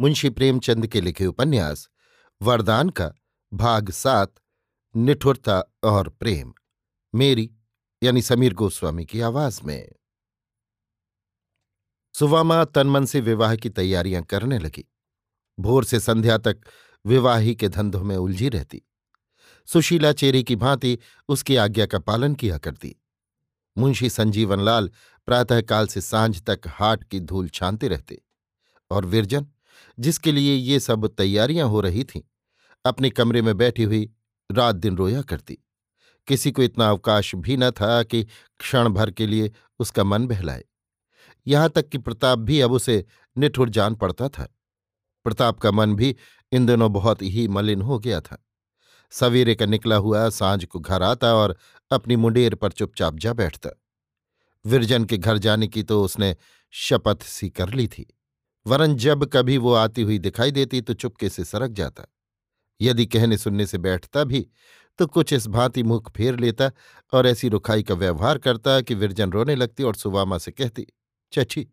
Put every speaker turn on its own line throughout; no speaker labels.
मुंशी प्रेमचंद के लिखे उपन्यास, वरदान का भाग सात, निठुरता और प्रेम, मेरी, यानी समीर गोस्वामी की आवाज़ में। सुवामा तनमन से विवाह की तैयारियाँ करने लगी। भोर से संध्या तक विवाह के धंधों में उलझी रहती। सुशीला चेरी की भांति उसकी आज्ञा का पालन किया करती। मुंशी संजीवन लाल प्रातःकाल से साँझ तक हाट की धूल छानते रहते और विरजन जिसके लिए ये सब तैयारियाँ हो रही थीं। अपने कमरे में बैठी हुई रात दिन रोया करती। किसी को इतना अवकाश भी न था कि क्षण भर के लिए उसका मन बहलाए। यहाँ तक कि प्रताप भी अब उसे निठुर जान पड़ता था। प्रताप का मन भी इन दिनों बहुत ही मलिन हो गया था। सवेरे का निकला हुआ साँझ को घर आता और अपनी मुंडेर पर चुपचाप जा बैठता। विरजन के घर जाने की तो उसने शपथ सी कर ली थी। वरन जब कभी वो आती हुई दिखाई देती तो चुपके से सरक जाता। यदि कहने सुनने से बैठता भी तो कुछ इस भांति मुख फेर लेता और ऐसी रुखाई का व्यवहार करता कि विरजन रोने लगती और सुवामा से कहती, चची,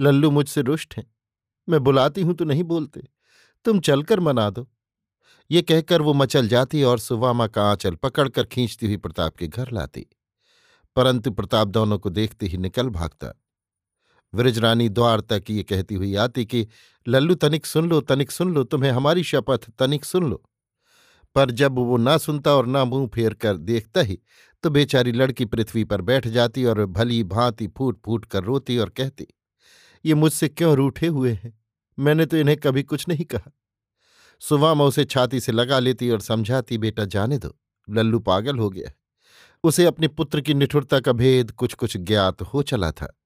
लल्लू मुझसे रुष्ट हैं। मैं बुलाती हूँ तो नहीं बोलते। तुम चलकर मना दो। ये कहकर वो मचल जाती और सुवामा का आंचल पकड़कर खींचती हुई प्रताप के घर लाती। परंतु प्रताप दोनों को देखते ही निकल भागता। वृजरानी द्वार तक ये कहती हुई आती कि, लल्लू, तनिक सुन लो, तनिक सुन लो, तुम्हें हमारी शपथ तनिक सुन लो। पर जब वो ना सुनता और ना मुँह फेर कर देखता ही तो बेचारी लड़की पृथ्वी पर बैठ जाती और भली भांति फूट फूट कर रोती और कहती, ये मुझसे क्यों रूठे हुए हैं? मैंने तो इन्हें कभी कुछ नहीं कहा। सुबह उसे छाती से लगा लेती और समझाती, बेटा, जाने दो, लल्लू पागल हो गया उसे अपने पुत्र की निठुरता का भेद कुछ कुछ ज्ञात हो चला था।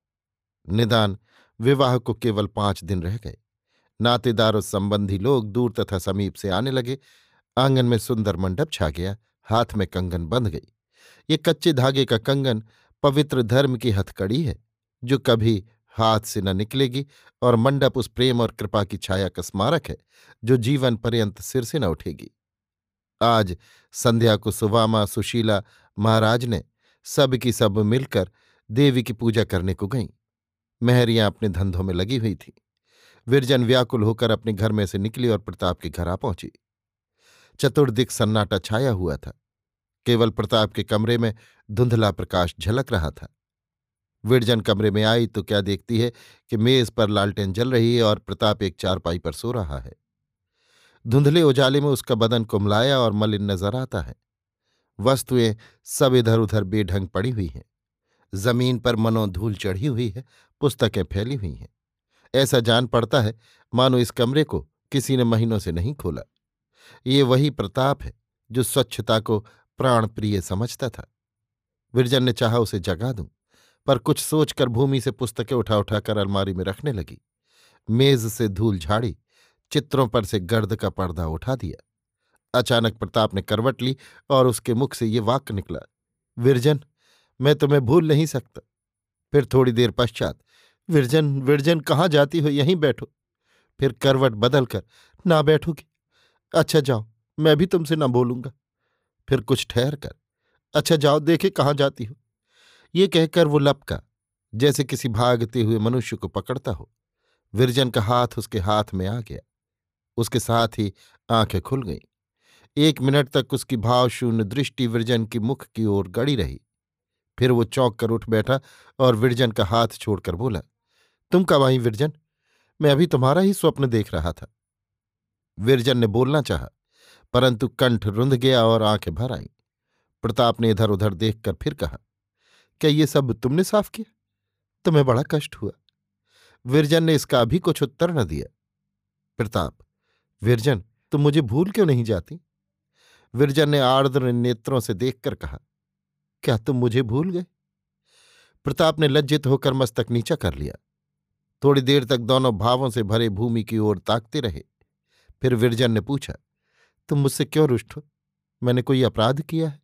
निदान विवाह को केवल पाँच दिन रह गए। नातेदार और संबंधी लोग दूर तथा समीप से आने लगे। आँगन में सुंदर मंडप छा गया। हाथ में कंगन बंध गई। ये कच्चे धागे का कंगन पवित्र धर्म की हथकड़ी है, जो कभी हाथ से न निकलेगी और मंडप उस प्रेम और कृपा की छाया का स्मारक है, जो जीवन पर्यंत सिर से न उठेगी। आज संध्या को सुवामा सुशीला महाराज ने सब की सब मिलकर देवी की पूजा करने को गईं। मेहरियाँ अपने धंधों में लगी हुई थी। विरजन व्याकुल होकर अपने घर में से निकली और प्रताप के घर आ पहुँची। चतुर्दिक सन्नाटा छाया हुआ था। केवल प्रताप के कमरे में धुंधला प्रकाश झलक रहा था। विरजन कमरे में आई तो क्या देखती है कि मेज पर लालटेन जल रही है और प्रताप एक चारपाई पर सो रहा है। धुंधले उजाले में उसका बदन कुमलाया और मलिन नज़र आता है। वस्तुएँ सब इधर उधर बेढंग पड़ी हुई हैं। ज़मीन पर मनो धूल चढ़ी हुई है। पुस्तकें फैली हुई हैं। ऐसा जान पड़ता है, मानो इस कमरे को किसी ने महीनों से नहीं खोला। ये वही प्रताप है, जो स्वच्छता को प्राण प्रिय समझता था। विरजन ने चाहा उसे जगा दूँ, पर कुछ सोचकर भूमि से पुस्तकें उठा उठाकर अलमारी में रखने लगी। मेज से धूल झाड़ी, चित्रों पर से गर्द का पर्दा उठा दिया। अचानक प्रताप ने करवट ली और उसके मुख से ये वाक्य निकला, विरजन, मैं तुम्हें भूल नहीं सकता। फिर थोड़ी देर पश्चात विरजन विरजन कहाँ जाती हो? यहीं बैठो। फिर करवट बदल कर ना बैठोगी? अच्छा जाओ, मैं भी तुमसे ना बोलूँगा। फिर कुछ ठहर कर अच्छा जाओ, देखे कहाँ जाती हो? ये कहकर वो लपका, जैसे किसी भागते हुए मनुष्य को पकड़ता हो। विरजन का हाथ उसके हाथ में आ गया। उसके साथ ही आँखें खुल गईं। एक मिनट तक उसकी भावशून्य दृष्टि विरजन की मुख की ओर गड़ी रही। फिर वो चौंक कर उठ बैठा और विरजन का हाथ छोड़कर बोला तुम कब आई विरजन? मैं अभी तुम्हारा ही स्वप्न देख रहा था। विरजन ने बोलना चाहा, परंतु कंठ रुंध गया और आँखें भर आईं। प्रताप ने इधर उधर देखकर फिर कहा, क्या ये सब तुमने साफ़ किया? तुम्हें बड़ा कष्ट हुआ। विरजन ने इसका अभी कुछ उत्तर न दिया। प्रताप, विरजन, तुम मुझे भूल क्यों नहीं जाती? विरजन ने आर्द्र नेत्रों से देखकर कहा, क्या तुम मुझे भूल गए? प्रताप ने लज्जित होकर मस्तक नीचा कर लिया। थोड़ी देर तक दोनों भावों से भरे भूमि की ओर ताकते रहे। फिर विरजन ने पूछा, तुम मुझसे क्यों रुष्ट हो? मैंने कोई अपराध किया है?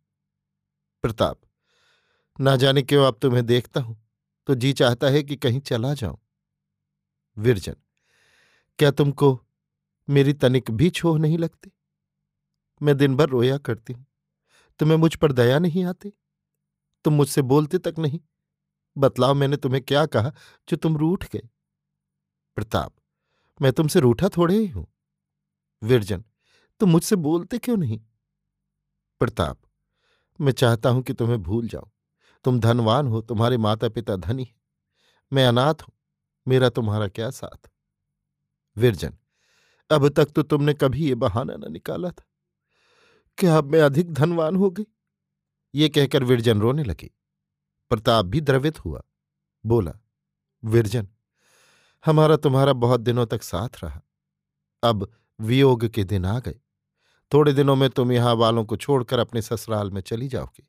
प्रताप, ना जाने क्यों अब तुम्हें देखता हूँ तो जी चाहता है कि कहीं चला जाऊँ। विरजन, क्या तुमको मेरी तनिक भी छोह नहीं लगती? मैं दिन भर रोया करती हूँ। तुम्हें मुझ पर दया नहीं आती? तुम मुझसे बोलते तक नहीं? बतलाओ मैंने तुम्हें क्या कहा जो तुम रूठ गए? प्रताप, मैं तुमसे रूठा थोड़े ही हूँ। विरजन, तुम मुझसे बोलते क्यों नहीं? प्रताप, मैं चाहता हूँ कि तुम्हें भूल जाऊँ। तुम धनवान हो, तुम्हारे माता पिता धनी हैं। मैं अनाथ हूँ, मेरा तुम्हारा क्या साथ? विरजन, अब तक तो तुमने कभी ये बहाना न निकाला था। क्या अब मैं अधिक धनवान हो गई? ये कहकर विरजन रोने लगी। प्रताप भी द्रवित हुआ। बोला, विरजन हमारा तुम्हारा बहुत दिनों तक साथ रहा। अब वियोग के दिन आ गए। थोड़े दिनों में तुम यहाँ वालों को छोड़कर अपने ससुराल में चली जाओगी।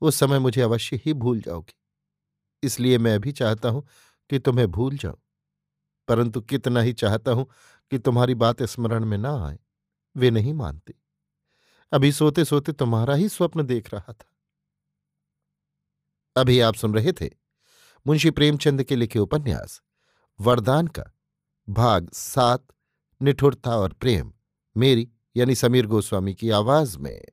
उस समय मुझे अवश्य ही भूल जाओगी। इसलिए मैं भी चाहता हूँ कि तुम्हें भूल जाऊँ। परंतु कितना ही चाहता हूँ कि तुम्हारी बात स्मरण में ना आए। वे नहीं मानते। अभी सोते सोते तुम्हारा ही स्वप्न देख रहा था। अभी आप सुन रहे थे मुंशी प्रेमचंद के लिखे उपन्यास। वरदान का। भाग सात निठुरता और प्रेम। मेरी यानी समीर गोस्वामी की आवाज़ में।